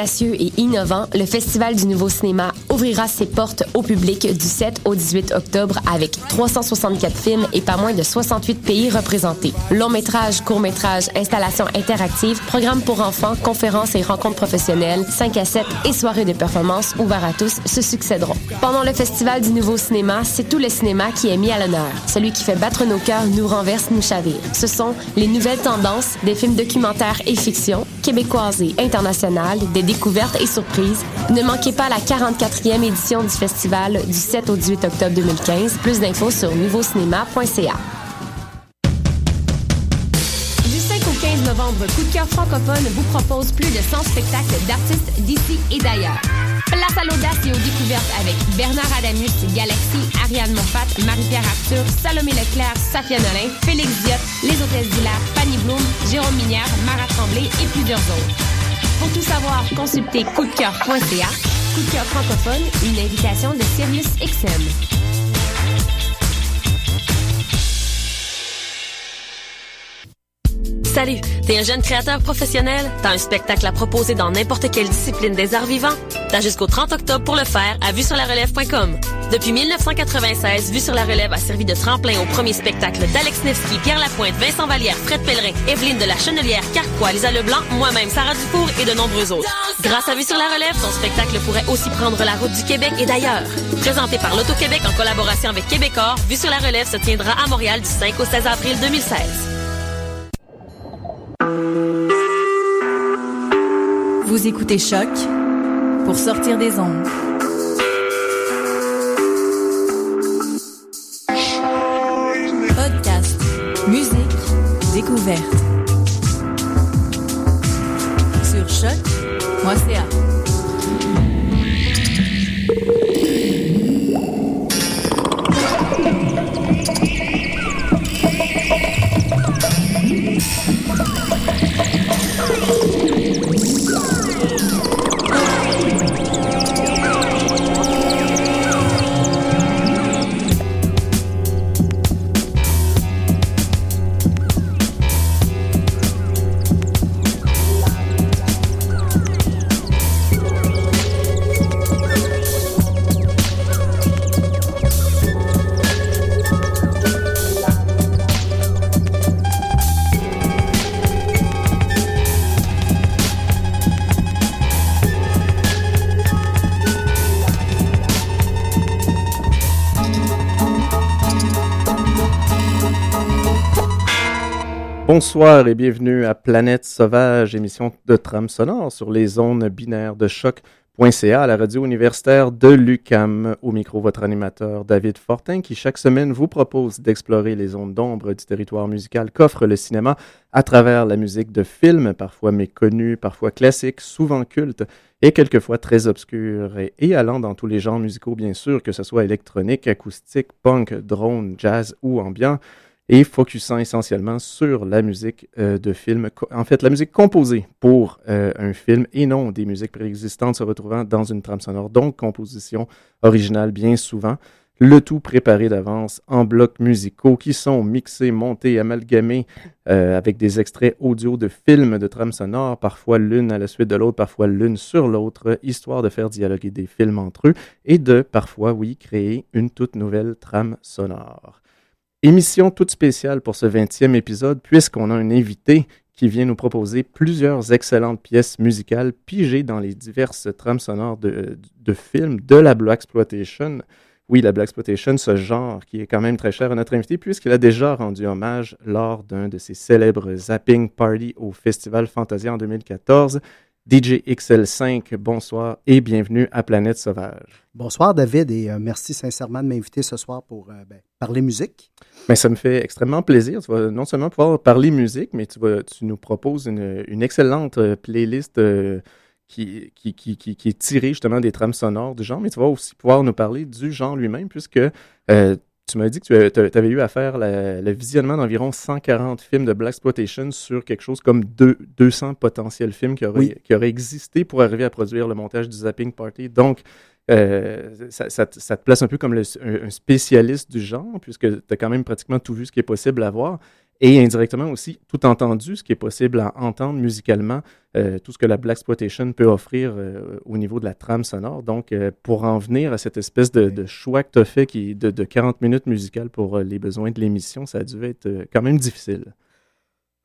Audacieux et innovant, le Festival du Nouveau Cinéma ouvrira ses portes au public du 7 au 18 octobre avec 364 films et pas moins de 68 pays représentés. Long métrage, court métrage, installations interactives, programmes pour enfants, conférences et rencontres professionnelles, 5 à 7 et soirées de performance ouvertes à tous se succéderont. Pendant le Festival du Nouveau Cinéma, c'est tout le cinéma qui est mis à l'honneur. Celui qui fait battre nos cœurs, nous renverse, nous chavire. Ce sont les nouvelles tendances, des films documentaires et fiction, québécoises et internationales, des découvertes et surprises. Ne manquez pas la 44e édition du festival du 7 au 18 octobre 2015. Plus d'infos sur nouveaucinéma.ca. Du 5 au 15 novembre, Coup de cœur francophone vous propose plus de 100 spectacles d'artistes d'ici et d'ailleurs. Place à l'audace et aux découvertes avec Bernard Adamus, Galaxy, Ariane Moffat, Marie-Pierre Arthur, Salomé Leclerc, Safia Nolin, Félix Diot, Les Hôtesses d'Hilaire, Fanny Bloom, Jérôme Minière, Mara Tremblay et plusieurs autres. Pour tout savoir, consultez coupdecoeur.ca. Coup de cœur francophone, une invitation de Sirius XM. Salut, t'es un jeune créateur professionnel? T'as un spectacle à proposer dans n'importe quelle discipline des arts vivants? T'as jusqu'au 30 octobre pour le faire à vue sur la relève.com. Depuis 1996, Vue sur la relève a servi de tremplin au premier spectacle d'Alex Nevsky, Pierre Lapointe, Vincent Vallière, Fred Pellerin, Evelyne de la Chenelière, Carquois, Lisa Leblanc, moi-même, Sarah Dufour et de nombreux autres. Grâce à Vue sur la relève, ton spectacle pourrait aussi prendre la route du Québec et d'ailleurs. Présenté par l'Auto-Québec en collaboration avec Québecor, Vue sur la relève se tiendra à Montréal du 5 au 16 avril 2016. Vous écoutez Choc pour sortir des ondes. Sur choc.ca. Bonsoir et bienvenue à Planète Sauvage, émission de trame sonore sur les zones binaires de choc.ca à la radio universitaire de l'UCAM. Au micro, votre animateur David Fortin qui chaque semaine vous propose d'explorer les zones d'ombre du territoire musical qu'offre le cinéma à travers la musique de films, parfois méconnus, parfois classiques, souvent cultes et quelquefois très obscurs et, et allant dans tous les genres musicaux bien sûr, que ce soit électronique, acoustique, punk, drone, jazz ou ambiant et focusant essentiellement sur la musique euh, de film, en fait la musique composée pour euh, un film et non des musiques préexistantes se retrouvant dans une trame sonore, donc composition originale bien souvent, le tout préparé d'avance en blocs musicaux qui sont mixés, montés, amalgamés euh, avec des extraits audio de films de trame sonore, parfois l'une à la suite de l'autre, parfois l'une sur l'autre, histoire de faire dialoguer des films entre eux et de parfois, oui, créer une toute nouvelle trame sonore. Émission toute spéciale pour ce 20e épisode, puisqu'on a un invité qui vient nous proposer plusieurs excellentes pièces musicales pigées dans les diverses trames sonores de, films de la Black Exploitation. Oui, la Black Exploitation, ce genre qui est quand même très cher à notre invité, puisqu'il a déjà rendu hommage lors d'un de ses célèbres zapping party au Festival Fantasia en 2014. DJ XL5, bonsoir et bienvenue à Planète Sauvage. Bonsoir David et euh, merci sincèrement de m'inviter ce soir pour euh, ben, parler musique. Ben, ça me fait extrêmement plaisir. Tu vas non seulement pouvoir parler musique, mais tu, vas, tu nous proposes une, une excellente euh, playlist euh, qui, qui, qui, qui, est tirée justement des trames sonores du genre, mais tu vas aussi pouvoir nous parler du genre lui-même, puisque tu m'as dit que tu avais eu à faire la- le visionnement d'environ 140 films de Black Exploitation sur quelque chose comme deux- 200 potentiels films qui auraient, Oui. qui auraient existé pour arriver à produire le montage du Zapping Party. Donc, euh, ça, ça te- ça te place un peu comme le- un, un spécialiste du genre, puisque tu as quand même pratiquement tout vu ce qui est possible à voir. Et indirectement aussi tout entendu, ce qui est possible à entendre musicalement, euh, tout ce que la Black Exploitation peut offrir euh, au niveau de la trame sonore. Donc, euh, pour en venir à cette espèce de, choix que tu as fait qui, de, de 40 minutes musicales pour les besoins de l'émission, ça a dû être quand même difficile.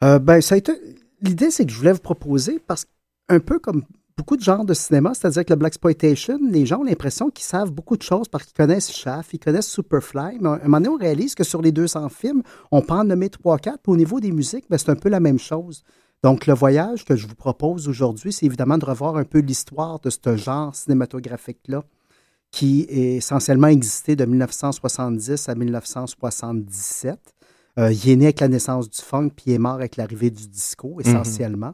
ben, ça a été... L'idée, c'est que je voulais vous proposer, parce qu'un peu comme beaucoup de genres de cinéma, c'est-à-dire que le Black Exploitation, les gens ont l'impression qu'ils savent beaucoup de choses parce qu'ils connaissent Shaft, ils connaissent Superfly, mais à un moment donné, on réalise que sur les 200 films, on peut en nommer 3-4, au niveau des musiques, ben, c'est un peu la même chose. Donc, le voyage que je vous propose aujourd'hui, c'est évidemment de revoir un peu l'histoire de ce genre cinématographique-là, qui est essentiellement existé de 1970 à 1977. Euh, il est né avec la naissance du funk, puis il est mort avec l'arrivée du disco, mhm. essentiellement.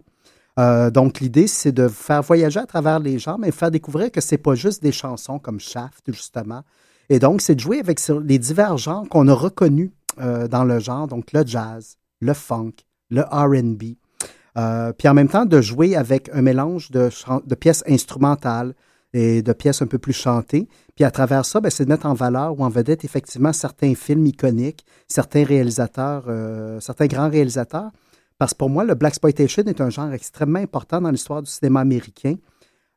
Euh, donc, l'idée, c'est de faire voyager à travers les genres, mais faire découvrir que c'est pas juste des chansons comme Shaft, justement. Et donc, c'est de jouer avec les divers genres qu'on a reconnus euh, dans le genre, donc le jazz, le funk, le RB. Euh, puis en même temps, de jouer avec un mélange de, pièces instrumentales et de pièces un peu plus chantées. Puis à travers ça, ben, c'est de mettre en valeur ou en vedette effectivement certains films iconiques, certains réalisateurs, certains grands réalisateurs. Parce que pour moi, le Black Exploitation est un genre extrêmement important dans l'histoire du cinéma américain.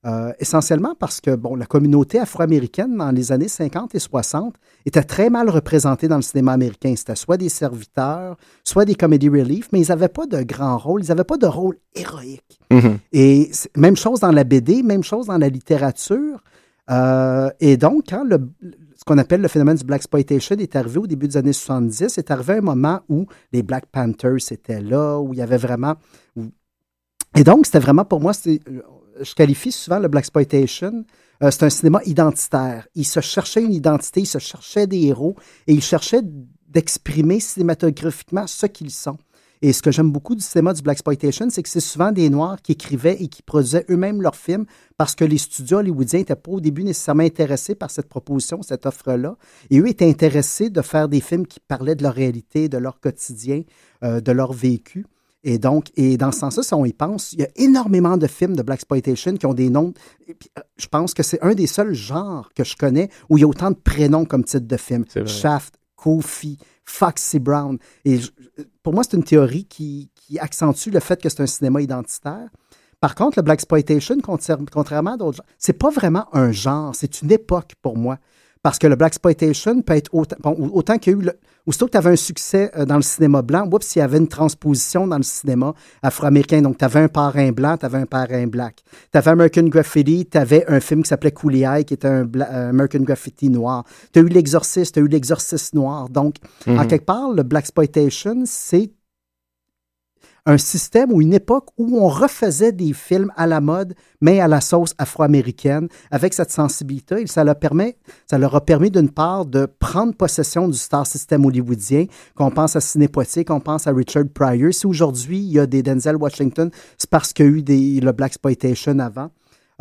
Euh, essentiellement parce que bon, la communauté afro-américaine dans les années 50 et 60 était très mal représentée dans le cinéma américain. C'était soit des serviteurs, soit des comedy relief, mais ils n'avaient pas de grand rôle, ils n'avaient pas de rôle héroïque. Mm-hmm. Et même chose dans la BD, même chose dans la littérature. Euh, et donc, quand le, ce qu'on appelle le phénomène du Black Exploitation est arrivé au début des années 70. C'est arrivé à un moment où les Black Panthers étaient là, où il y avait vraiment. Et donc, c'était vraiment pour moi, je qualifie souvent le Black Exploitation. Euh, c'est un cinéma identitaire. Il se cherchait une identité, il se cherchait des héros et il cherchait d'exprimer cinématographiquement ce qu'ils sont. Et ce que j'aime beaucoup du cinéma du Black Exploitation, c'est que c'est souvent des Noirs qui écrivaient et qui produisaient eux-mêmes leurs films parce que les studios hollywoodiens n'étaient pas au début nécessairement intéressés par cette proposition, cette offre-là. Et eux étaient intéressés de faire des films qui parlaient de leur réalité, de leur quotidien, euh, de leur vécu. Et donc, et dans ce sens-là, si on y pense, il y a énormément de films de Black Exploitation qui ont des noms. Euh, je pense que c'est un des seuls genres que je connais où il y a autant de prénoms comme titre de film. Shaft, Kofi, Foxy Brown. Et pour moi, c'est une théorie qui, accentue le fait que c'est un cinéma identitaire. Par contre, le Black Exploitation, contrairement à d'autres genres, c'est pas vraiment un genre, c'est une époque pour moi. Parce que le Black Exploitation peut être autant, autant qu'il y a eu. Le, aussitôt que tu avais un succès euh, dans le cinéma blanc, oups, il y avait une transposition dans le cinéma afro-américain. Donc, tu avais un parrain blanc, tu avais un parrain black. Tu avais American Graffiti, tu avais un film qui s'appelait Coolie Eye, qui était un euh, American Graffiti noir. Tu as eu L'Exorciste, tu as eu L'Exorciste noir. Donc, en mhm. quelque part, le Black Exploitation, c'est un système ou une époque où on refaisait des films à la mode, mais à la sauce afro-américaine, avec cette sensibilité. Et ça leur, permet, ça leur a permis, d'une part, de prendre possession du star system hollywoodien, qu'on pense à Poitier, qu'on pense à Richard Pryor. Si aujourd'hui, il y a des Denzel Washington, c'est parce qu'il y a eu des, le Black Exploitation avant.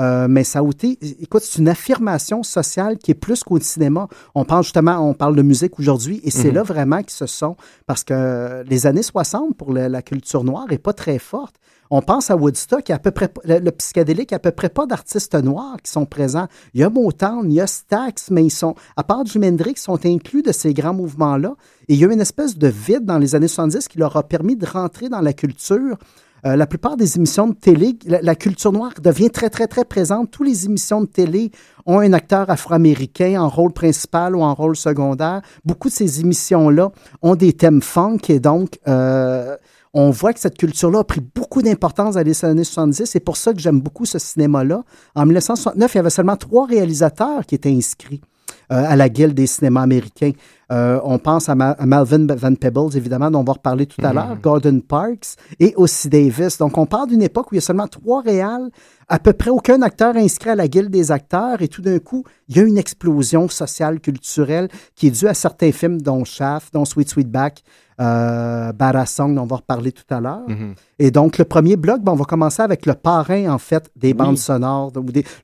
Euh, mais ça a été, écoute, c'est une affirmation sociale qui est plus qu'au cinéma. On parle justement, on parle de musique aujourd'hui, et c'est mhm. là vraiment qu'ils se sont, parce que les années 60 pour la, culture noire est pas très forte. On pense à Woodstock, il y a à peu près, le, psychédélique, il n'y a à peu près pas d'artistes noirs qui sont présents. Il y a Motown, il y a Stax, mais ils sont, à part Jimi Hendrix, sont inclus de ces grands mouvements-là. Et il y a une espèce de vide dans les années 70 qui leur a permis de rentrer dans la culture euh, la plupart des émissions de télé, la, culture noire devient très, très, très présente. Toutes les émissions de télé ont un acteur afro-américain en rôle principal ou en rôle secondaire. Beaucoup de ces émissions-là ont des thèmes funk et donc... Euh, on voit que cette culture-là a pris beaucoup d'importance dans les années 70. C'est pour ça que j'aime beaucoup ce cinéma-là. En 1969, il y avait seulement trois réalisateurs qui étaient inscrits. Euh, à la Guilde des cinémas américains. Euh, on pense à, Malvin Van Peebles, évidemment, dont on va reparler tout à mm-hmm. l'heure, Gordon Parks et aussi Davis. Donc, on parle d'une époque où il y a seulement trois réals, à peu près aucun acteur inscrit à la Guilde des acteurs, et tout d'un coup, il y a une explosion sociale, culturelle, qui est due à certains films, dont Shaft, dont Sweet Sweetback, euh, Barasong, dont on va reparler tout à l'heure. Mm-hmm. Et donc, le premier bloc, on va commencer avec le parrain, en fait, des bandes sonores,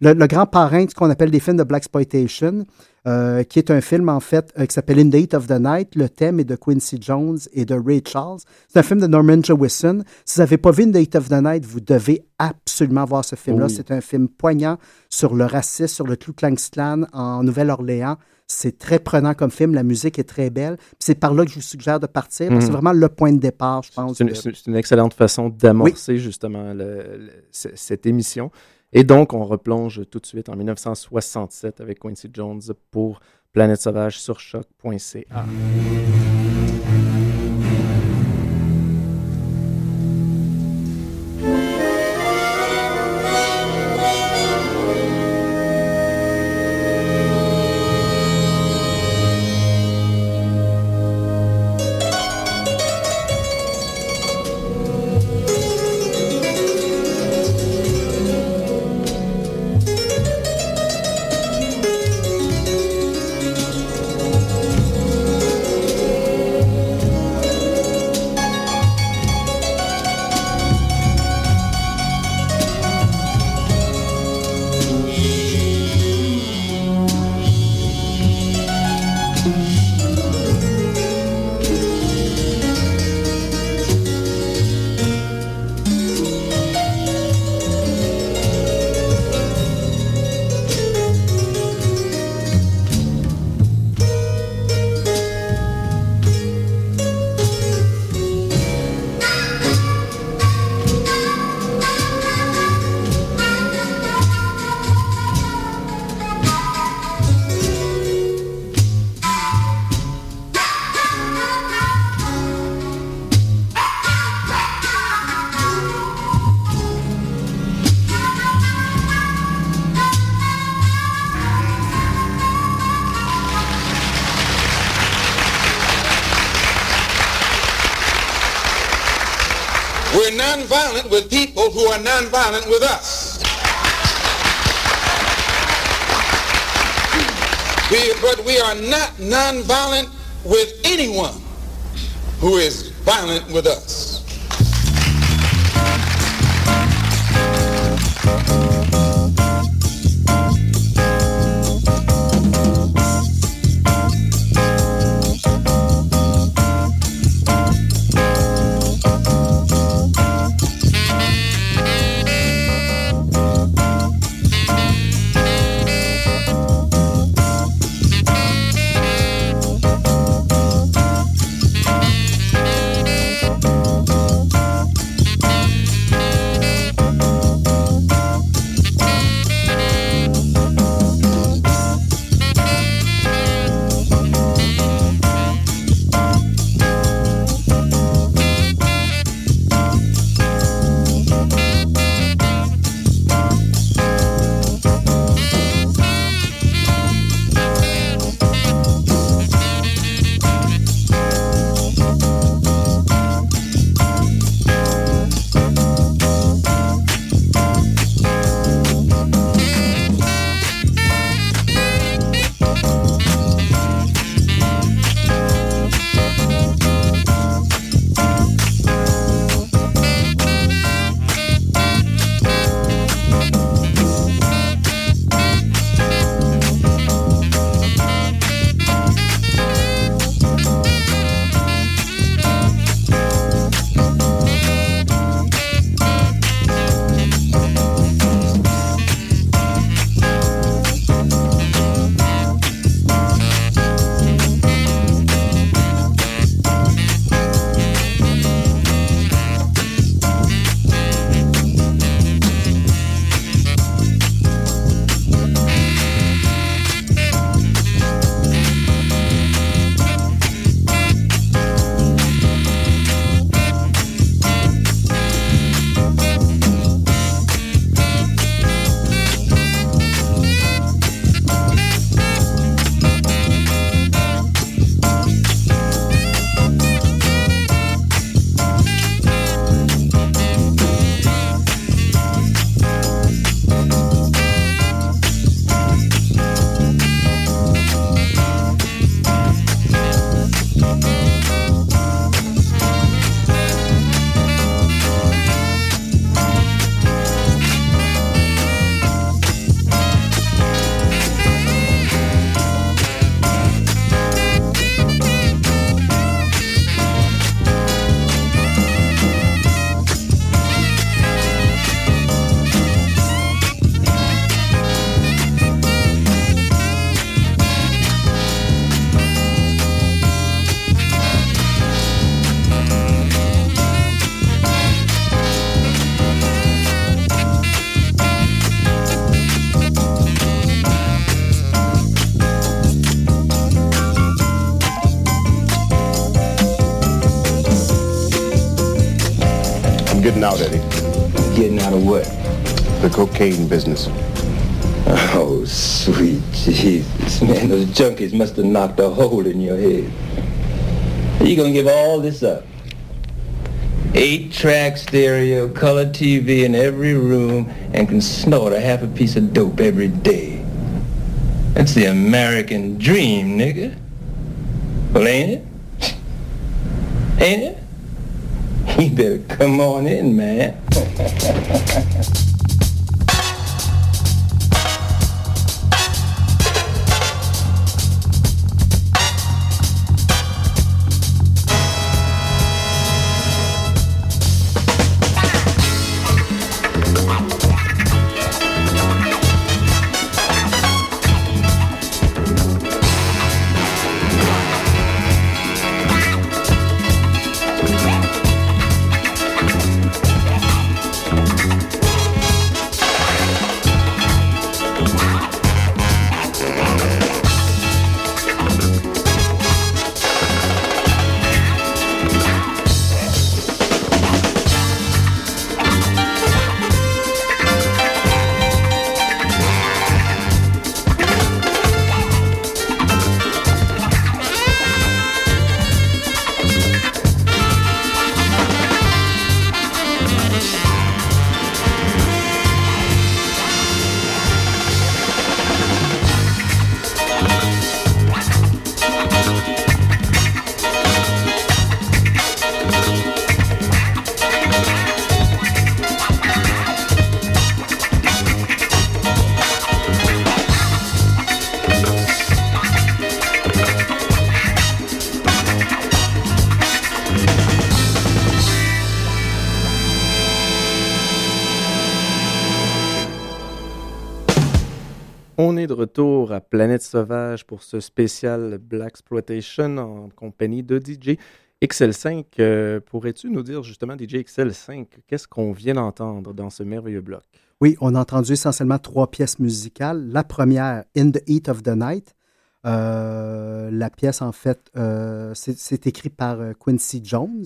le, grand parrain de ce qu'on appelle des films de Black Exploitation. Euh, qui est un film, en fait, euh, qui s'appelle In the Heat of the Night. Le thème est de Quincy Jones et de Ray Charles. C'est un film de Norman Jewison. Si vous n'avez pas vu In the Heat of the Night, vous devez absolument voir ce film-là. Oui. C'est un film poignant sur le racisme, sur le Ku Klux Klan en Nouvelle-Orléans. C'est très prenant comme film. La musique est très belle. C'est par là que je vous suggère de partir. que C'est Mhm. vraiment le point de départ, je pense. C'est une, de- c'est une excellente façon d'amorcer justement le- le- c- cette émission. Et donc, on replonge tout de suite en 1967 avec Quincy Jones pour Planète Sauvage sur choc.ca. with us. We, but we are not nonviolent with anyone who is violent with us. Cocaine business. Oh, sweet Jesus, man. Those junkies must have knocked a hole in your head. You gonna give all this up? Eight-track stereo, color TV in every room, and can snort a half a piece of dope every day. That's the American dream, nigga. Well, ain't it? ain't it? You better come on in, man. Retour à Planète Sauvage pour ce spécial Black Exploitation en compagnie de DJ XL5. Euh, Pourrais-tu nous dire justement, DJ XL5, qu'est-ce qu'on vient d'entendre dans ce merveilleux bloc? Oui, on a entendu essentiellement trois pièces musicales. La première, In the Heat of the Night. Euh, la pièce, en fait, euh, c'est écrit par Quincy Jones.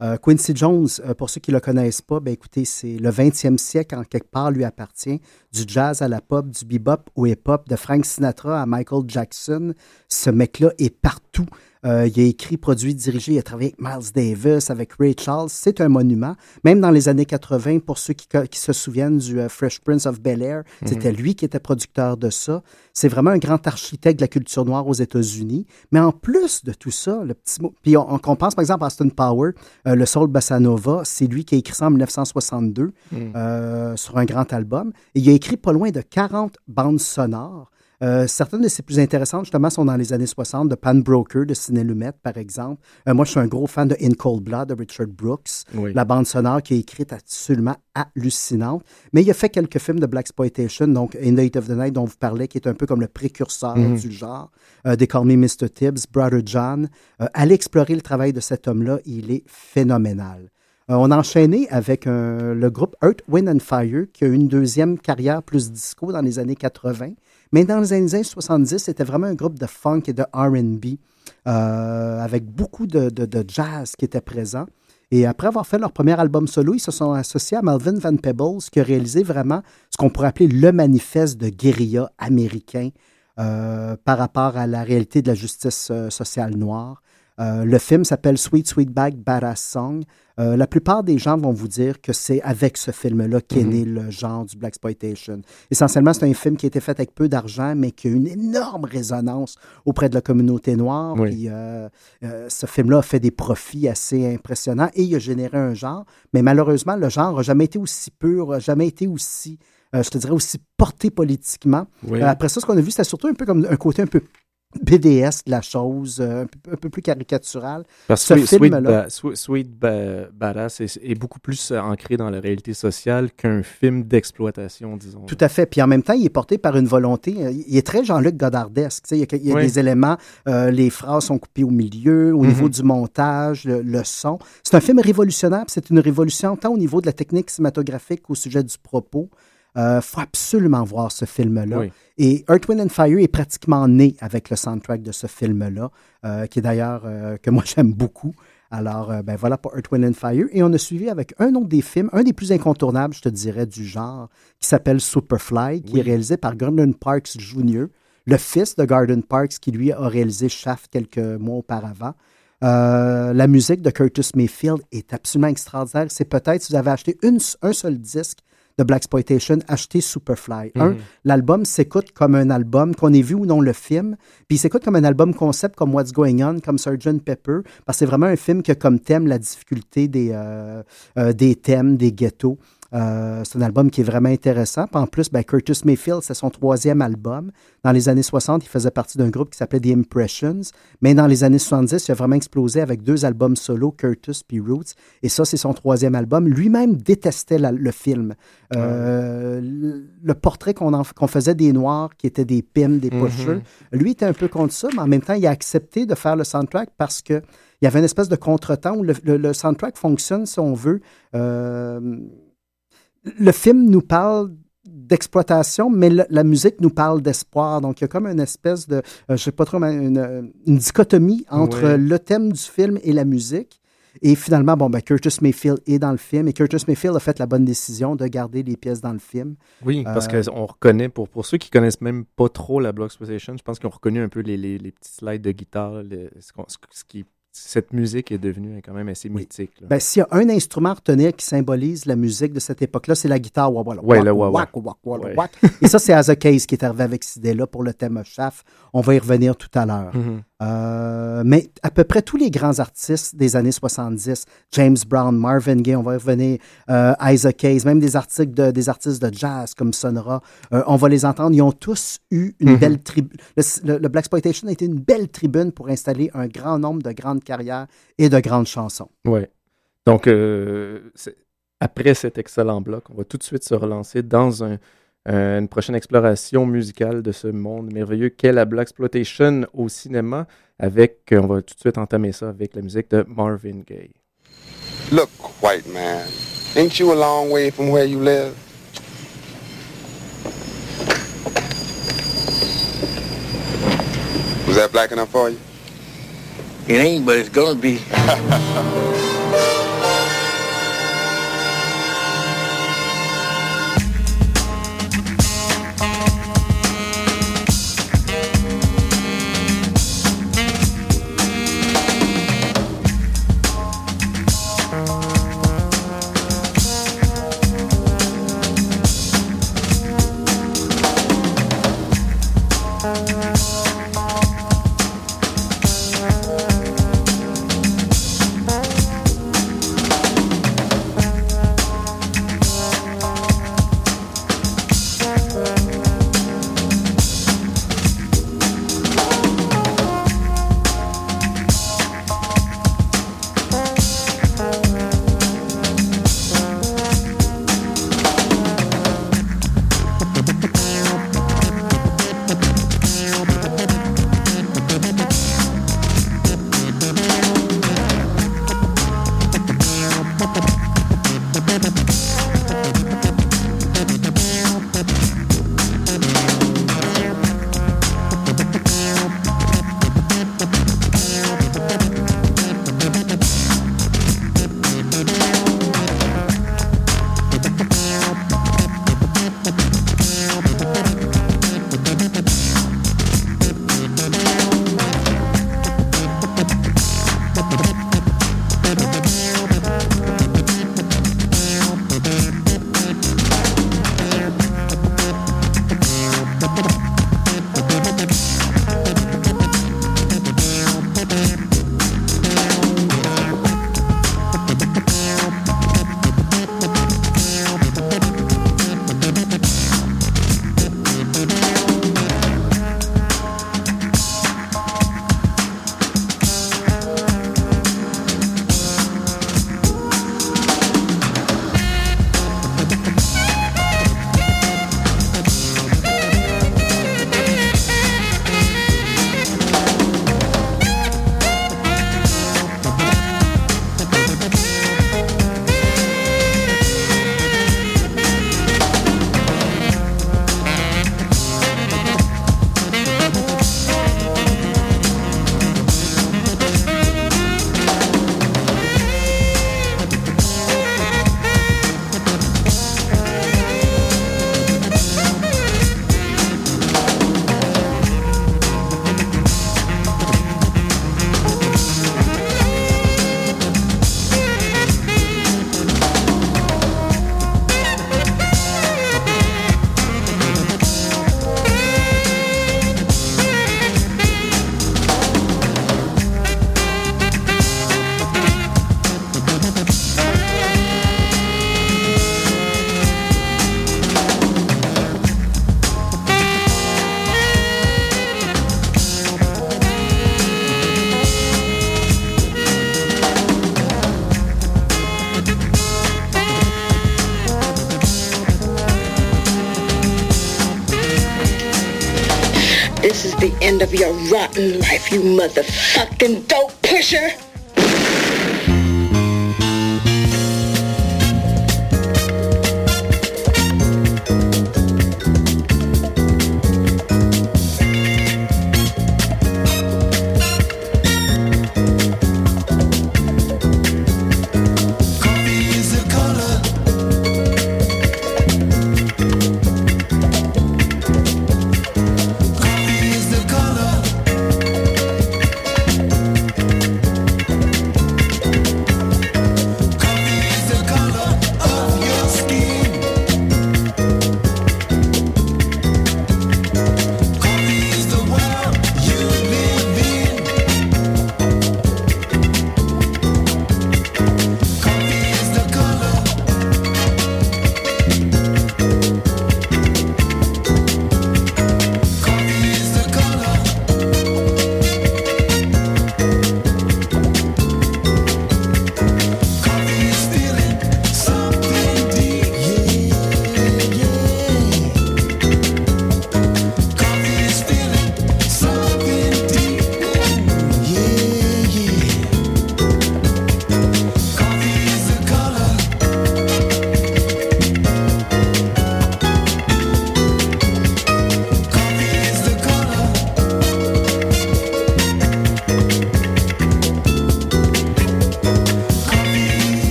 Euh, Quincy Jones, euh, pour ceux qui ne le connaissent pas, ben écoutez, c'est le 20e siècle en quelque part lui appartient. Du jazz à la pop, du bebop au hip-hop, de Frank Sinatra à Michael Jackson. Ce mec-là est partout. Euh, il a écrit, produit, dirigé, il a travaillé avec Miles Davis, avec Ray Charles. C'est un monument. Même dans les années 80, pour ceux qui, qui se souviennent du euh, Fresh Prince of Bel-Air, c'était lui qui était producteur de ça. C'est vraiment un grand architecte de la culture noire aux États-Unis. Mais en plus de tout ça, le petit mot. Puis on, on pense par exemple à Austin Power, euh, le Soul Bossa Nova, c'est lui qui a écrit ça en 1962 euh, sur un grand album. Et il a écrit pas loin de 40 bandes sonores. Euh, certaines de ses plus intéressantes, justement, sont dans les années 60, de Pan Broker, de Ciné Lumet, par exemple. Euh, moi, je suis un gros fan de In Cold Blood, de Richard Brooks. Oui. La bande sonore qui est écrite absolument hallucinante. Mais il a fait quelques films de Black Exploitation, donc In the Heat of the Night, dont vous parlez, qui est un peu comme le précurseur du genre. Euh, They Call Me Mr. Tibbs, Brother John. Euh, allez explorer le travail de cet homme-là, il est phénoménal. Euh, on a enchaîné avec le groupe Earth, Wind and Fire, qui a eu une deuxième carrière plus disco dans les années 80. Mais dans les années 70, c'était vraiment un groupe de funk et de RB, euh, avec beaucoup de, jazz qui était présent. Et après avoir fait leur premier album solo, ils se sont associés à Melvin Van Peebles, qui a réalisé vraiment ce qu'on pourrait appeler le manifeste de guérilla américain euh, par rapport à la réalité de la justice euh, sociale noire. Euh, le film s'appelle Sweet Sweetback Badass Song. Euh, la plupart des gens vont vous dire que c'est avec ce film-là qu'est né le genre du Black Exploitation. Essentiellement, c'est un film qui a été fait avec peu d'argent, mais qui a eu une énorme résonance auprès de la communauté noire. Oui. Puis, euh, ce film-là a fait des profits assez impressionnants et il a généré un genre. Mais malheureusement, le genre n'a jamais été aussi pur, n'a jamais été aussi, je te dirais, aussi porté politiquement. Oui. Après ça, ce qu'on a vu, c'était surtout un peu comme un côté un peu BDS de la chose, euh, un peu, un peu plus caricatural. Parce ce que Sweet, film-là- Sweet- Sweet Ba- Badass est, est beaucoup plus euh, ancré dans la réalité sociale qu'un film d'exploitation, disons. Tout à fait. Puis en même temps, il est porté par une volonté. euh, Il est très Jean-Luc Godardesque. Il y a, il y a Oui. des éléments, euh, les phrases sont coupées au milieu, au niveau du montage, le, le son. C'est un film révolutionnaire. C'est une révolution tant au niveau de la technique cinématographique qu'au sujet du propos. Il faut absolument voir ce film-là. Oui. Et Earth, Wind and Fire est pratiquement né avec le soundtrack de ce film-là, euh, qui est d'ailleurs, euh, que moi j'aime beaucoup. Alors, euh, ben voilà pour Earth, Wind and Fire. Et on a suivi avec un autre des films, un des plus incontournables, je te dirais, du genre, qui s'appelle Superfly, qui est réalisé par Gordon Parks Jr., le fils de Gordon Parks, qui lui a réalisé Shaft quelques mois auparavant. Euh, la musique de Curtis Mayfield est absolument extraordinaire. C'est peut-être, si vous avez acheté une, un seul disque de Black Exploitation, achetez Superfly. Un, l'album s'écoute comme un album, qu'on ait vu ou non le film, puis il s'écoute comme un album concept comme What's Going On, comme Sgt. Pepper, parce que c'est vraiment un film qui a comme thème la difficulté des, euh, euh, des thèmes, des ghettos. Euh, c'est un album qui est vraiment intéressant. Puis en plus, ben, Curtis Mayfield, c'est son troisième album. Dans les années 60, il faisait partie d'un groupe qui s'appelait The Impressions. Mais dans les années 70, il a vraiment explosé avec deux albums solo, Curtis puis Roots. Et ça, c'est son troisième album. Lui-même détestait le film. Euh, le, portrait qu'on faisait des Noirs, qui étaient des pimes, des pocheux, lui était un peu contre ça, mais en même temps, il a accepté de faire le soundtrack parce que il y avait une espèce de contretemps où le, soundtrack fonctionne, si on veut. Euh, le film nous parle d'exploitation, mais la musique nous parle d'espoir. Donc, il y a comme une espèce de, euh, je sais pas trop, une, dichotomie entre le thème du film et la musique. Et finalement, bon, ben, Curtis Mayfield est dans le film et Curtis Mayfield a fait la bonne décision de garder les pièces dans le film. Oui, parce euh, qu'on reconnaît, pour, pour ceux qui connaissent même pas trop la Block Exploitation, je pense qu'ils ont reconnu un peu les, les, petits slides de guitare, ce, ce, qui cette musique est devenue quand même assez mythique. Ben, s'il y a un instrument à retenir qui symbolise la musique de cette époque-là, c'est la guitare. Oui, le wah, Et ça, c'est As a Case qui est arrivé avec cette idée-là pour le thème Shaft. On va y revenir tout à l'heure. Mm-hmm. Euh, mais à peu près tous les grands artistes des années 70, James Brown, Marvin Gaye, on va y revenir, euh, Isaac Hayes, même des, articles de, des artistes de jazz comme Sonora, euh, on va les entendre. Ils ont tous eu une mm-hmm. belle tribune. Le, le, Black Exploitation a été une belle tribune pour installer un grand nombre de grandes carrières et de grandes chansons. Oui. Donc, après cet excellent bloc, on va tout de suite se relancer dans un euh, une prochaine exploration musicale de ce monde merveilleux qu'est la Black Exploitation au cinéma. Avec, euh, on va tout de suite entamer ça avec la musique de Marvin Gaye. Look, white man, ain't you a long way from where you live? Was that black enough for you? It ain't, but it's gonna be. end of your rotten life, you motherfucking dope pusher.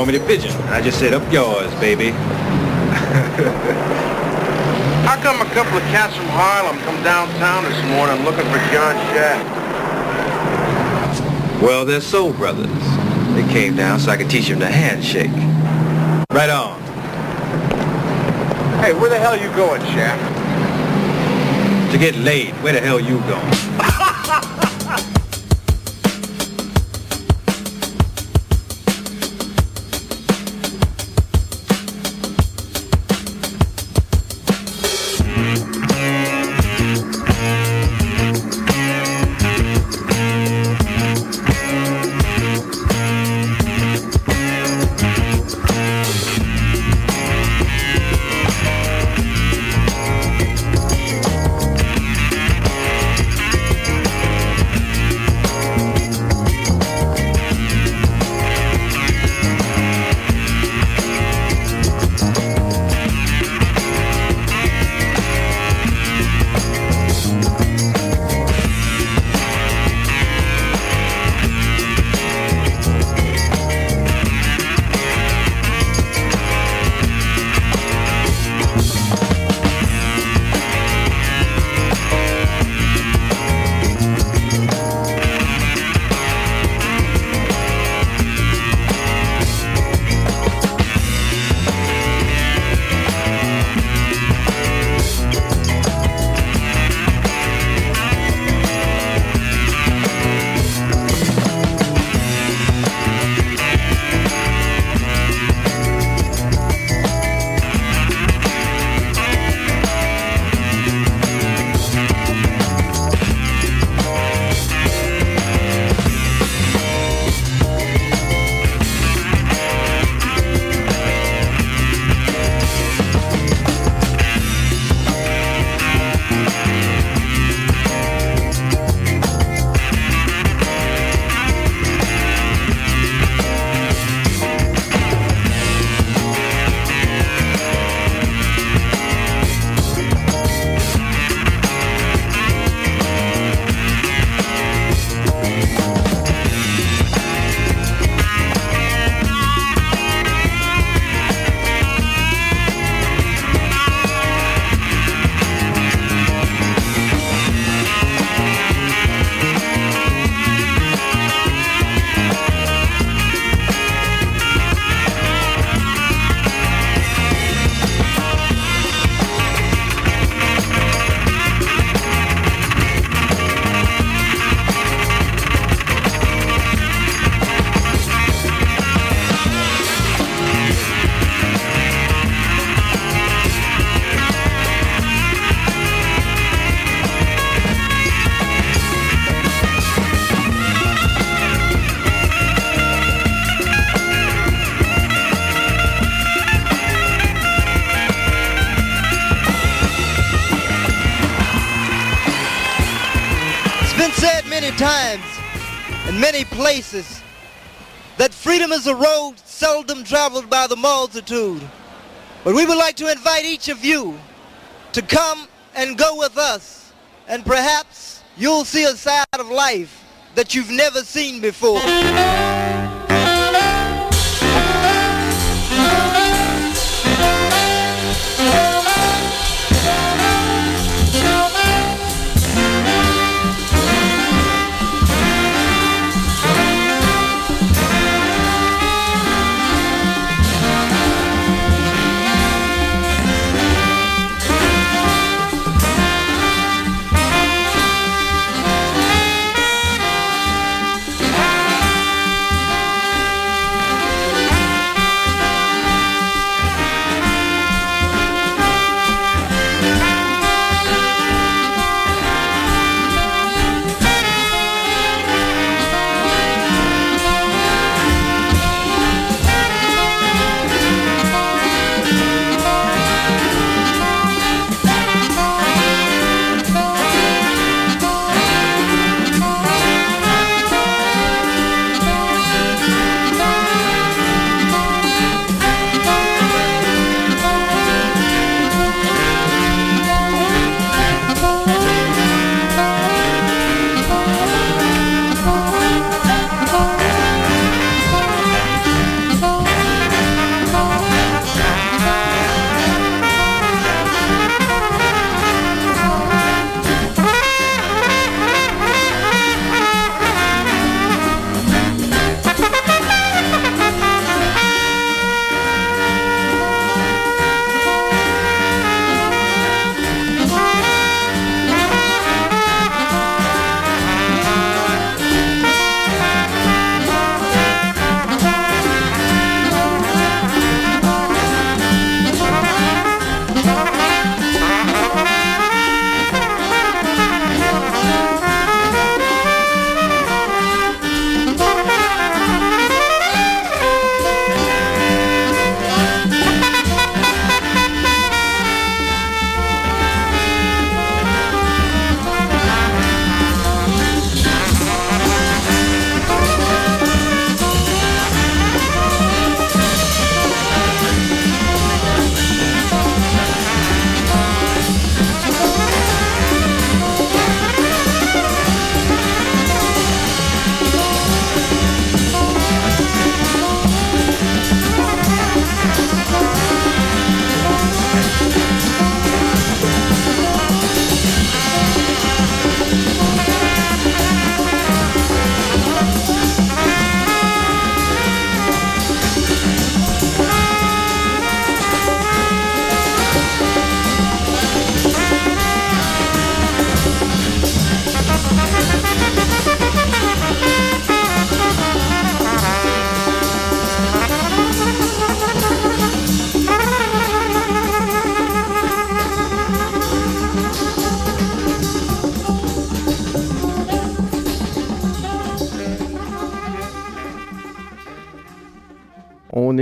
I just said, up yours, baby. How come a couple of cats from Harlem come downtown this morning looking for John Shaft? Well, they're soul brothers. They came down so I could teach them the handshake. Right on. Hey, where the hell are you going, Shaft? To get laid. Where the hell you going? Freedom is a road seldom traveled by the multitude. But we would like to invite each of you to come and go with us, and perhaps you'll see a side of life that you've never seen before.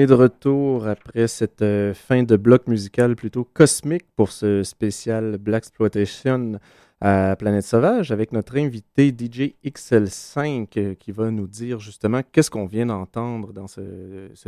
De retour après cette euh, fin de bloc musical plutôt cosmique pour ce spécial Black Exploitation à Planète Sauvage avec notre invité DJ XL5 euh, qui va nous dire justement qu'est-ce qu'on vient d'entendre dans ce,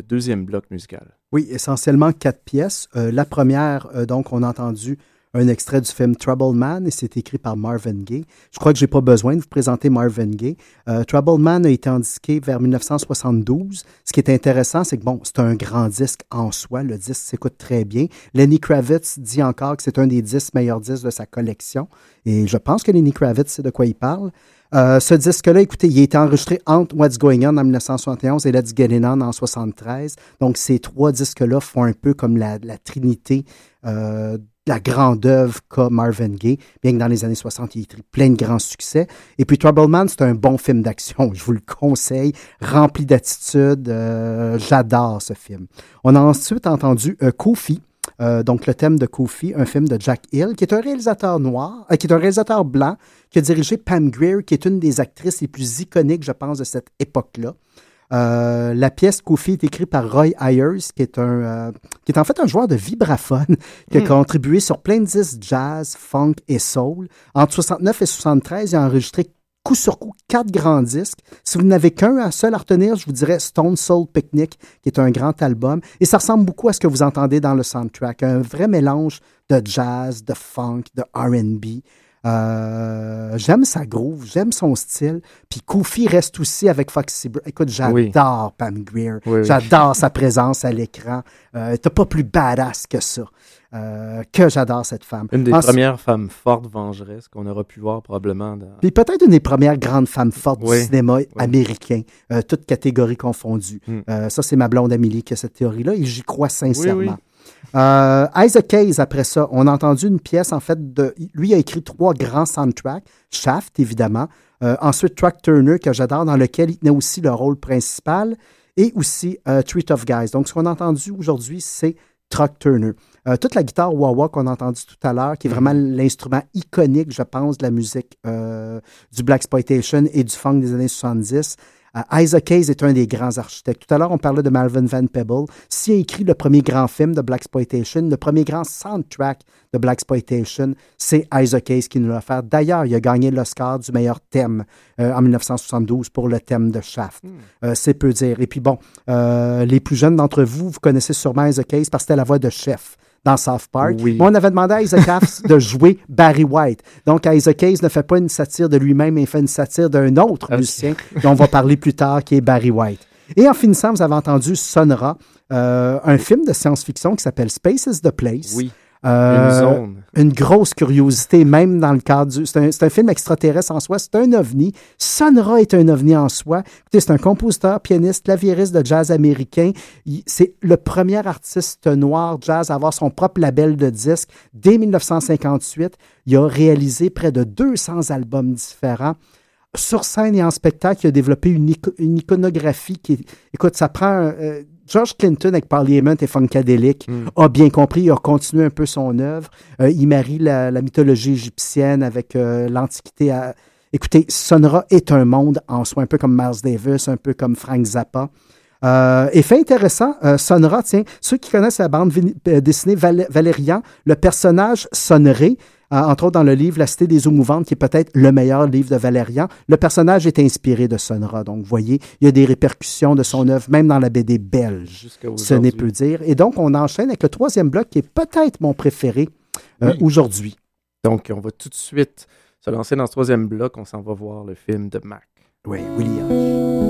deuxième bloc musical. Oui, essentiellement quatre pièces. Euh, la première, donc, on a entendu un extrait du film Trouble Man et c'est écrit par Marvin Gaye. Je crois que j'ai pas besoin de vous présenter Marvin Gaye. Euh, Trouble Man a été indiqué vers 1972. Ce qui est intéressant, c'est que bon, c'est un grand disque en soi. Le disque s'écoute très bien. Lenny Kravitz dit encore que c'est un des dix meilleurs disques de sa collection et je pense que Lenny Kravitz sait de quoi il parle. Euh, ce disque-là, écoutez, il a été enregistré entre What's Going On en 1971 et Let's Get It On en 1973. Donc, ces trois disques-là font un peu comme la, la trinité euh, la grande œuvre qu'a Marvin Gaye, bien que dans les années 60, il eu plein de grands succès. Et puis Troubleman, c'est un bon film d'action, je vous le conseille, rempli d'attitude, euh, j'adore ce film. On a ensuite entendu euh, Kofi, euh, donc le thème de Kofi, un film de Jack Hill, qui est un réalisateur noir, qui est un réalisateur blanc, qui a dirigé Pam Grier, qui est une des actrices les plus iconiques, je pense, de cette époque-là. Euh, la pièce Kofi est écrite par Roy Ayers, qui est, un, euh, qui est en fait un joueur de vibraphone, qui a Hmm. contribué sur plein de disques jazz, funk et soul. Entre 69 et 73, il a enregistré coup sur coup quatre grands disques. Si vous n'avez qu'un un seul à retenir, je vous dirais Stone Soul Picnic, qui est un grand album. Et ça ressemble beaucoup à ce que vous entendez dans le soundtrack. Un vrai mélange de jazz, de funk, de RB. Euh, j'aime sa groove, j'aime son style. Puis Kofi reste aussi avec Foxy Brown. Écoute, j'adore Pam Greer. j'adore sa présence à l'écran. Euh, T'as pas plus badass que ça. Euh, que j'adore cette femme. Une des premières femmes fortes vengeresses qu'on aura pu voir probablement. Dans... Puis peut-être une des premières grandes femmes fortes du cinéma américain, euh, toutes catégories confondues. Hmm. Ça, c'est ma blonde Amélie qui a cette théorie-là et j'y crois sincèrement. Euh, Isaac Hayes, après ça, on a entendu une pièce, en fait, de. Lui a écrit trois grands soundtracks. Shaft, évidemment. Euh, ensuite, Track Turner, que j'adore, dans lequel il tenait aussi le rôle principal. Et aussi euh, Treat of Guys. Donc, ce qu'on a entendu aujourd'hui, c'est Truck Turner. Euh, toute la guitare wah-wah qu'on a entendue tout à l'heure, qui est vraiment mm-hmm. l'instrument iconique, je pense, de la musique du Black Exploitation et du funk des années 70. Euh, Isaac Hayes est un des grands architectes. Tout à l'heure, on parlait de Malvin Van Peeble. S'il a écrit le premier grand film de Black Exploitation, le premier grand soundtrack de Black Exploitation, c'est Isaac Hayes qui nous l'a fait. D'ailleurs, il a gagné l'Oscar du meilleur thème euh, en 1972 pour le thème de Shaft. Hmm. Euh, c'est peu dire. Et puis bon, les plus jeunes d'entre vous, vous connaissez sûrement Isaac Hayes parce que c'était la voix de chef dans South Park. on avait demandé à Isaac Hayes de jouer Barry White. Donc, Isaac Hayes ne fait pas une satire de lui-même, il fait une satire d'un autre musicien dont on va parler plus tard, qui est Barry White. Et en finissant, vous avez entendu Sonora, euh, un film de science-fiction qui s'appelle Space is the Place. Oui. Euh, une, grosse curiosité, même dans le cadre du. C'est un, film extraterrestre en soi, c'est un ovni. Sonora est un ovni en soi. c'est un compositeur, pianiste, claviériste de jazz américain. C'est le premier artiste noir jazz à avoir son propre label de disque. Dès 1958, il a réalisé près de 200 albums différents sur scène et en spectacle, il a développé une, iconographie qui, écoute, ça prend euh, George Clinton, avec Parliament et Funkadelic, hmm. a bien compris, il a continué un peu son œuvre. Euh, il marie la, mythologie égyptienne avec euh, l'Antiquité. Écoutez, Sonora est un monde en soi, un peu comme Miles Davis, un peu comme Frank Zappa. Euh, et fait intéressant, Sonora, tiens, ceux qui connaissent la bande dessinée Valérian, le personnage sonnerait entre autres dans le livre La Cité des eaux mouvantes, qui est peut-être le meilleur livre de Valérian. Le personnage est inspiré de Sonora. Donc, vous voyez, il y a des répercussions de son œuvre, même dans la BD belge. Ce n'est peu dire. Et donc, on enchaîne avec le troisième bloc, qui est peut-être mon préféré euh, aujourd'hui. Donc, on va tout de suite se lancer dans ce troisième bloc. On s'en va voir le film de Mac. Oui, William.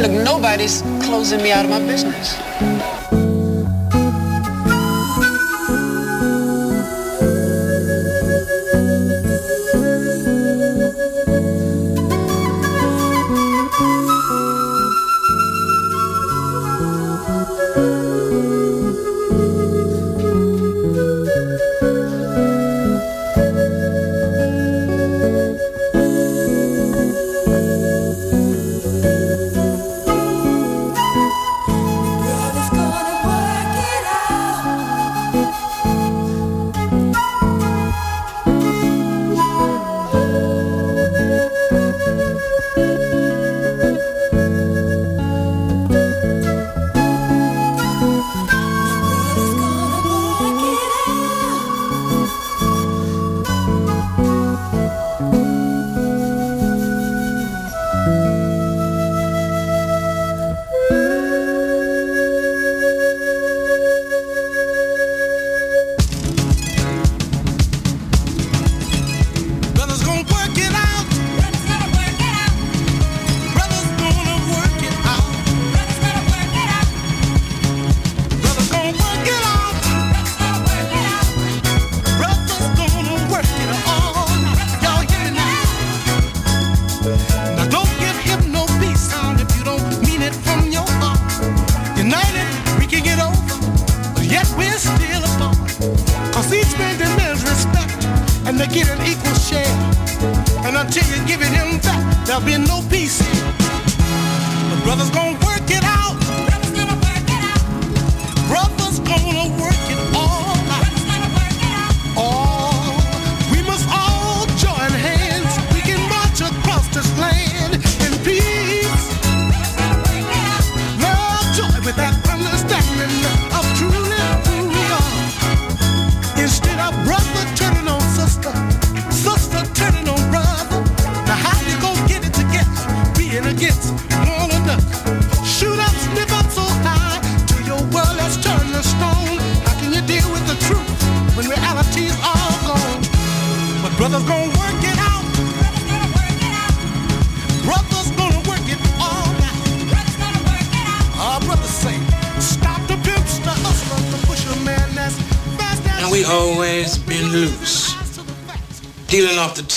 Look, nobody's closing me out of my business.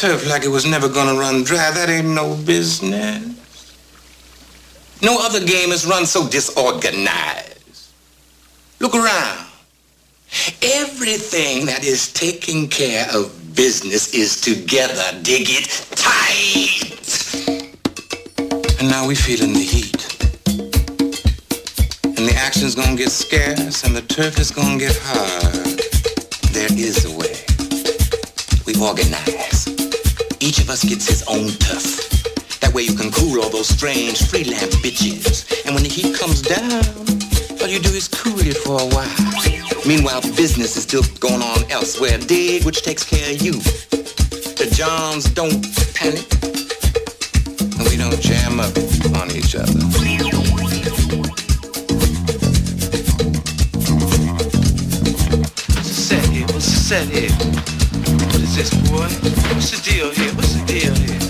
turf like it was never gonna run dry. That ain't no business. No other game has run so disorganized. Look around. Everything that is taking care of business is together. Dig it tight. And now we feeling the heat. And the action's gonna get scarce and the turf is gonna get hard. There is a way. We organize. Each of us gets his own puff. That way you can cool all those strange freelance bitches. And when the heat comes down, all you do is cool it for a while. Meanwhile, business is still going on elsewhere. Dig, which takes care of you. The Johns don't panic. And we don't jam up on each other. said it. this, boy? What's the deal here? What's the deal here?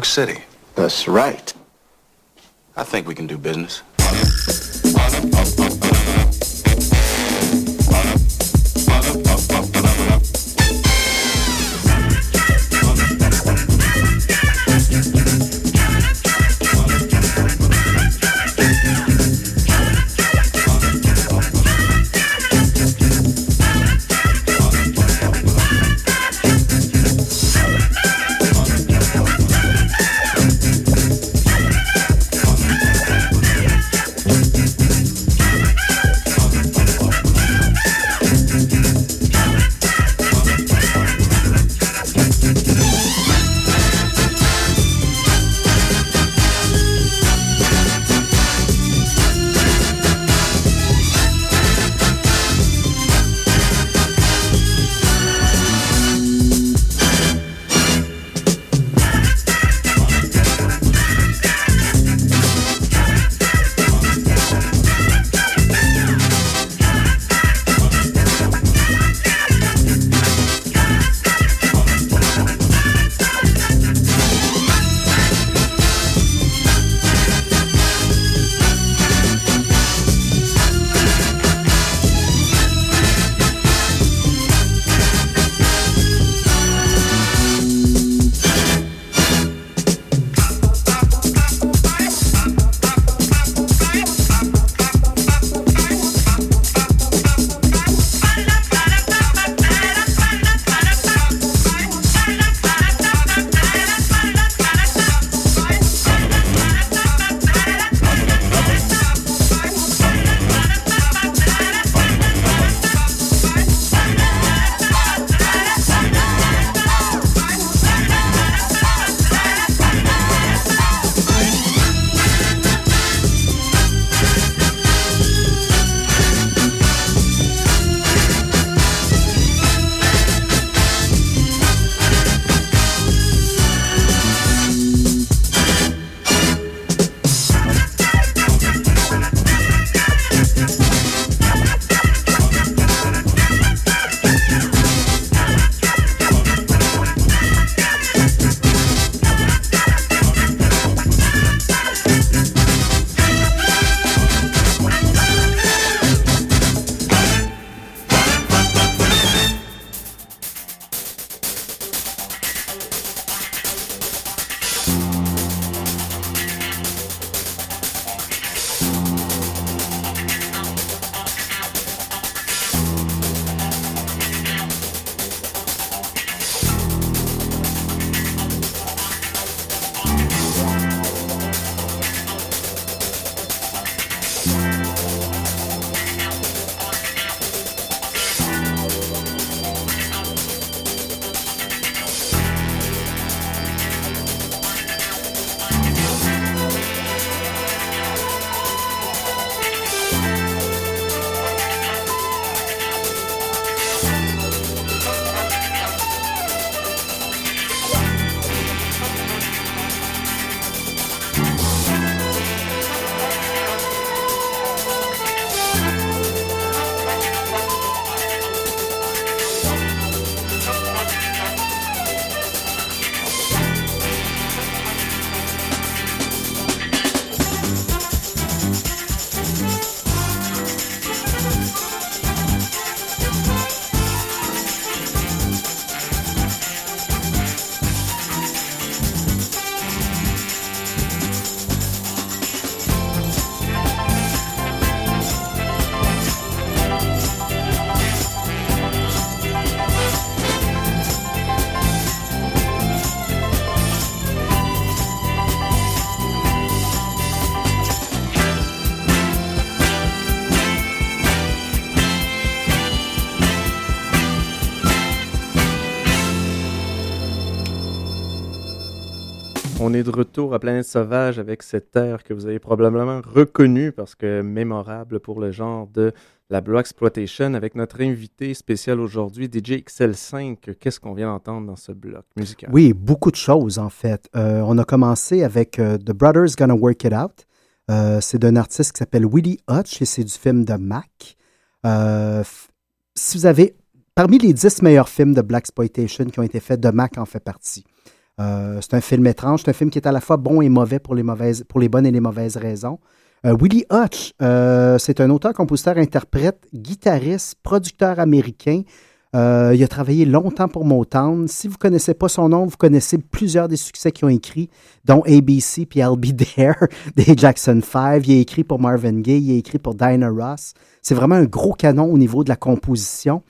York City. That's right. I think we can do business. De retour à Planète Sauvage avec cette air que vous avez probablement reconnu parce que mémorable pour le genre de la Blue Exploitation avec notre invité spécial aujourd'hui, DJ XL5. Qu'est-ce qu'on vient d'entendre dans ce bloc musical? Oui, beaucoup de choses en fait. Euh, on a commencé avec euh, The Brothers Gonna Work It Out. Euh, c'est d'un artiste qui s'appelle Willie Hutch et c'est du film de Mac. Si vous avez, parmi les 10 meilleurs films de Black Exploitation qui ont été faits, de Mac en fait partie. Euh, c'est un film étrange, c'est un film qui est à la fois bon et mauvais pour les, bonnes et les mauvaises raisons. Euh, Willie Hutch, euh, c'est un auteur, compositeur, interprète, guitariste, producteur américain. Il a travaillé longtemps pour Motown. Si vous ne connaissez pas son nom, vous connaissez plusieurs des succès qu'ils ont écrits, dont ABC puis I'll Be There des Jackson 5. Il a écrit pour Marvin Gaye, il a écrit pour Dinah Ross. C'est vraiment un gros canon au niveau de la composition.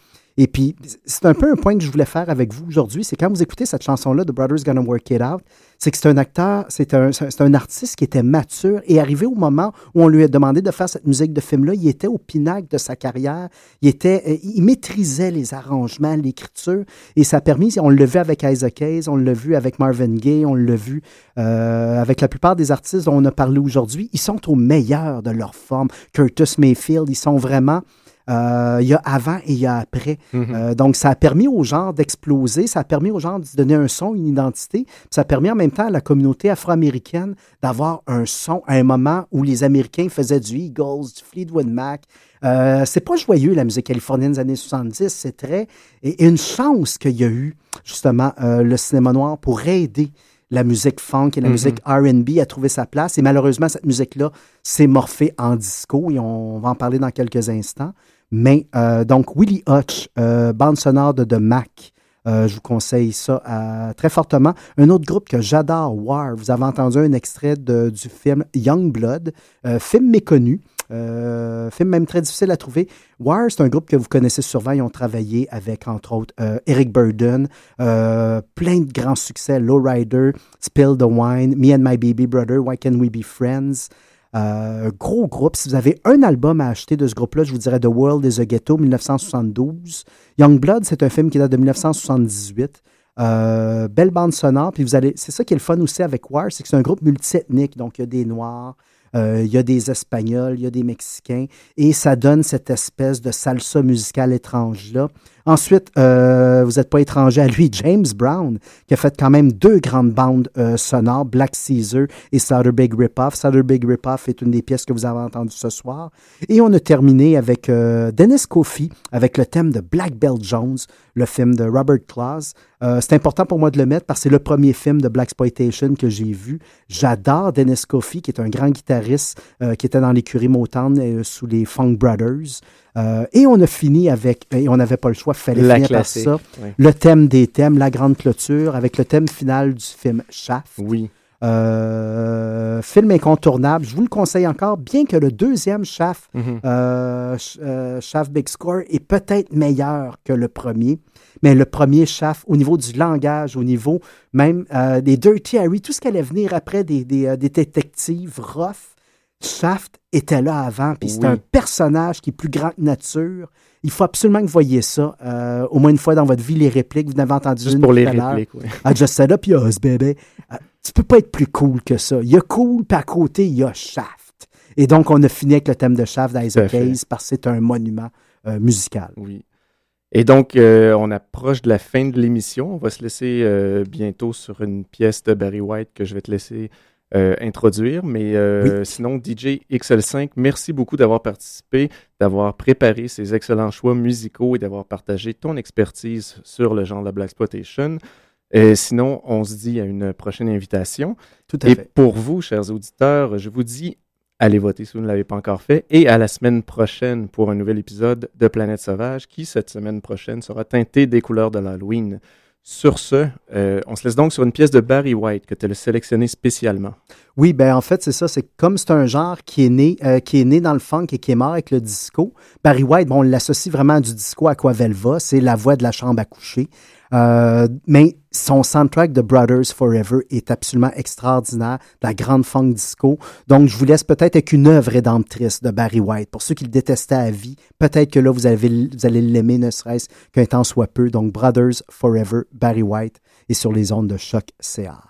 Et puis, c'est un peu un point que je voulais faire avec vous aujourd'hui, c'est quand vous écoutez cette chanson-là, The Brothers Gonna Work It Out, c'est que c'est un acteur, c'est un, artiste qui était mature et arrivé au moment où on lui a demandé de faire cette musique de film-là, il était au pinacle de sa carrière, il était, euh, il maîtrisait les arrangements, l'écriture, et ça a permis, on l'a vu avec Isaac Hayes, on l'a vu avec Marvin Gaye, on l'a vu euh, avec la plupart des artistes dont on a parlé aujourd'hui, ils sont au meilleur de leur forme. Curtis Mayfield, ils sont vraiment il y a avant et il y a après. Mhm. Euh, donc, ça a permis aux gens d'exploser, ça a permis aux gens de se donner un son, une identité, puis ça a permis en même temps à la communauté afro-américaine d'avoir un son à un moment où les Américains faisaient du Eagles, du Fleetwood Mac. Euh, c'est pas joyeux la musique californienne des années 70, c'est très... Et, et une chance qu'il y a eu justement euh, le cinéma noir pour aider la musique funk et la Mhm. musique R&B à trouver sa place. Et malheureusement, cette musique-là s'est morphée en disco et on va en parler dans quelques instants. Mais euh, donc, Willie Hutch, euh, bande sonore de The Mac. Euh, je vous conseille ça euh, très fortement. Un autre groupe que j'adore, War. Vous avez entendu un extrait du film Young Blood, film méconnu. film même très difficile à trouver. War, c'est un groupe que vous connaissez sûrement. Ils ont travaillé avec, entre autres, Eric Burden, plein de grands succès, Lowrider, Spill the Wine, Me and My Baby Brother, Why Can We Be Friends. Euh, gros groupe. Si vous avez un album à acheter de ce groupe-là, je vous dirais The World is a Ghetto, 1972. Youngblood, c'est un film qui date de 1978. Euh, belle bande sonore. Puis vous allez, c'est ça qui est le fun aussi avec War, c'est que c'est un groupe multiethnique. Donc il y a des Noirs, euh, il y a des Espagnols, il y a des Mexicains, et ça donne cette espèce de salsa musicale étrange-là. Ensuite, euh, vous n'êtes pas étranger à lui, James Brown, qui a fait quand même deux grandes bandes euh, sonores, Black Caesar et Sutter Big Ripoff. Sutter Big Ripoff est une des pièces que vous avez entendues ce soir. Et on a terminé avec euh, Dennis Coffey, avec le thème de Black Belt Jones, le film de Robert Claus. C'est important pour moi de le mettre parce que c'est le premier film de Black Exploitation que j'ai vu. J'adore Dennis Coffey, qui est un grand guitariste qui était dans l'écurie Motown sous les Funk Brothers. Et on a fini avec, et on n'avait pas le choix, fallait La finir classique, par ça. oui. Le thème des thèmes, la grande clôture, avec le thème final du film Shaft. Oui. Euh, film incontournable. Je vous le conseille encore, bien que le deuxième Shaft, Mhm. euh, euh, Shaft Big Score, est peut-être meilleur que le premier. Mais le premier Shaft, au niveau du langage, au niveau même des Dirty Harry, tout ce qui allait venir après des, des, des détectives rough, Shaft était là avant. Puis c'est un personnage qui est plus grand que nature. Il faut absolument que vous voyez ça euh, au moins une fois dans votre vie, les répliques. Vous en avez entendu Juste une pour les répliques, oui. I just set up yours, baby. Euh, tu peux pas être plus cool que ça. Il y a cool, puis à côté, il y a Shaft. Et donc, on a fini avec le thème de Shaft d'Isaac. Hayes parce que c'est un monument euh, musical. Oui. Et donc, euh, on approche de la fin de l'émission. On va se laisser bientôt sur une pièce de Barry White que je vais te laisser euh, introduire. Mais euh, sinon, DJ XL5, merci beaucoup d'avoir participé, d'avoir préparé ces excellents choix musicaux et d'avoir partagé ton expertise sur le genre de la Black Exploitation. Euh, sinon, on se dit à une prochaine invitation. Tout à et fait. pour vous, chers auditeurs, je vous dis allez voter si vous ne l'avez pas encore fait et à la semaine prochaine pour un nouvel épisode de Planète Sauvage qui, cette semaine prochaine, sera teinté des couleurs de l'Halloween. Sur ce, euh, on se laisse donc sur une pièce de Barry White que tu as sélectionnée spécialement. Oui, ben en fait, c'est ça. C'est comme c'est un genre qui est né, euh, dans le funk et qui est mort avec le disco. Barry White, bon, on l'associe vraiment à du disco à Aquavelva. C'est la voix de la chambre à coucher. Euh, mais son soundtrack de Brothers Forever est absolument extraordinaire, la grande funk disco. Donc, je vous laisse peut-être avec une œuvre rédemptrice de Barry White. Pour ceux qui le détestaient à vie, peut-être que là, vous, avez, vous allez l'aimer, ne serait-ce qu'un temps soit peu. Donc, Brothers Forever, Barry White, et sur les ondes de choc CA.